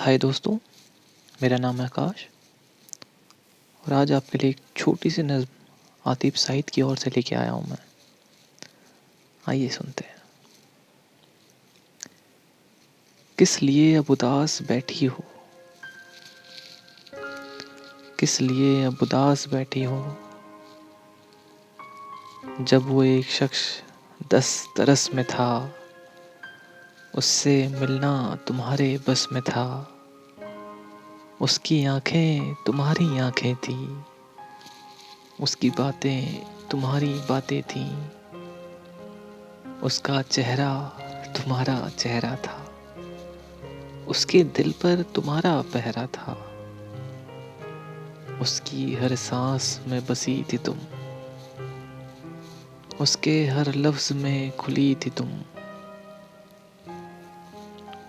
हाय दोस्तों, मेरा नाम है आकाश और आज आपके लिए एक छोटी सी नज्म आतिफ सईद की ओर से लेके आया हूँ मैं। आइए सुनते हैं। किस लिए अब उदास बैठी हो? किस लिए अब उदास बैठी हो? जब वो एक शख्स दस तरस में था उससे मिलना तुम्हारे बस में था। उसकी आँखें तुम्हारी आँखें थी। उसकी बातें तुम्हारी बातें थी। उसका चेहरा तुम्हारा चेहरा था। उसके दिल पर तुम्हारा पहरा था। उसकी हर सांस में बसी थी तुम। उसके हर लफ्ज में खुली थी तुम।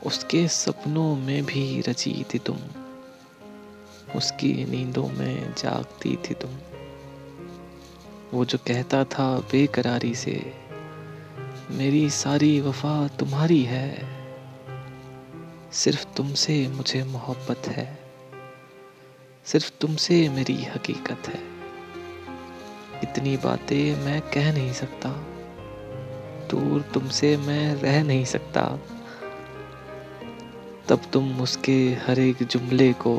उसके सपनों में भी रची थी तुम। उसकी नींदों में जागती थी तुम। वो जो कहता था बेकरारी से, मेरी सारी वफा तुम्हारी है। सिर्फ़ तुमसे मुझे मोहब्बत है। सिर्फ़ तुमसे मेरी हकीकत है। इतनी बातें मैं कह नहीं सकता। दूर तुमसे मैं रह नहीं सकता। तब तुम उसके हर एक जुमले को,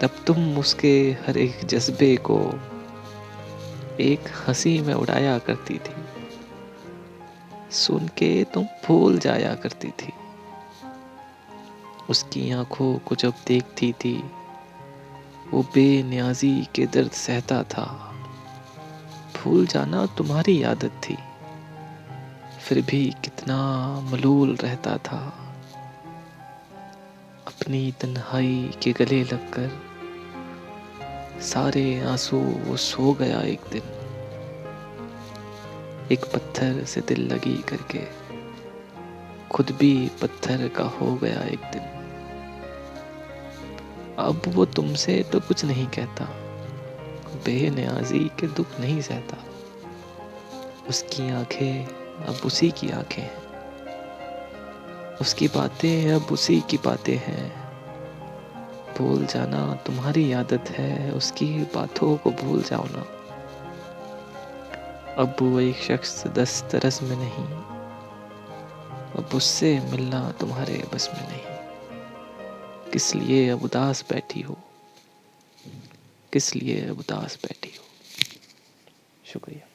तब तुम उसके हर एक जज्बे को एक हँसी में उड़ाया करती थी। सुन के तुम भूल जाया करती थी। उसकी आँखों को जब देखती थी, वो बेनियाजी के दर्द सहता था। भूल जाना तुम्हारी आदत थी, फिर भी कितना मलूल रहता था। अपनी तन्हाई के गले लगकर सारे आँसू वो सो गया एक दिन। एक पत्थर से दिल लगी करके खुद भी पत्थर का हो गया एक दिन। अब वो तुमसे तो कुछ नहीं कहता, बेनियाजी के दुख नहीं सहता। उसकी आँखें अब उसी की आँखें हैं। उसकी बातें अब उसी की बातें हैं। भूल जाना तुम्हारी आदत है, उसकी बातों को भूल जाओ ना। अब वो एक शख्स दस तरस में नहीं। अब उससे मिलना तुम्हारे बस में नहीं। किस लिए अब उदास बैठी हो? किस लिए अब उदास बैठी हो? शुक्रिया।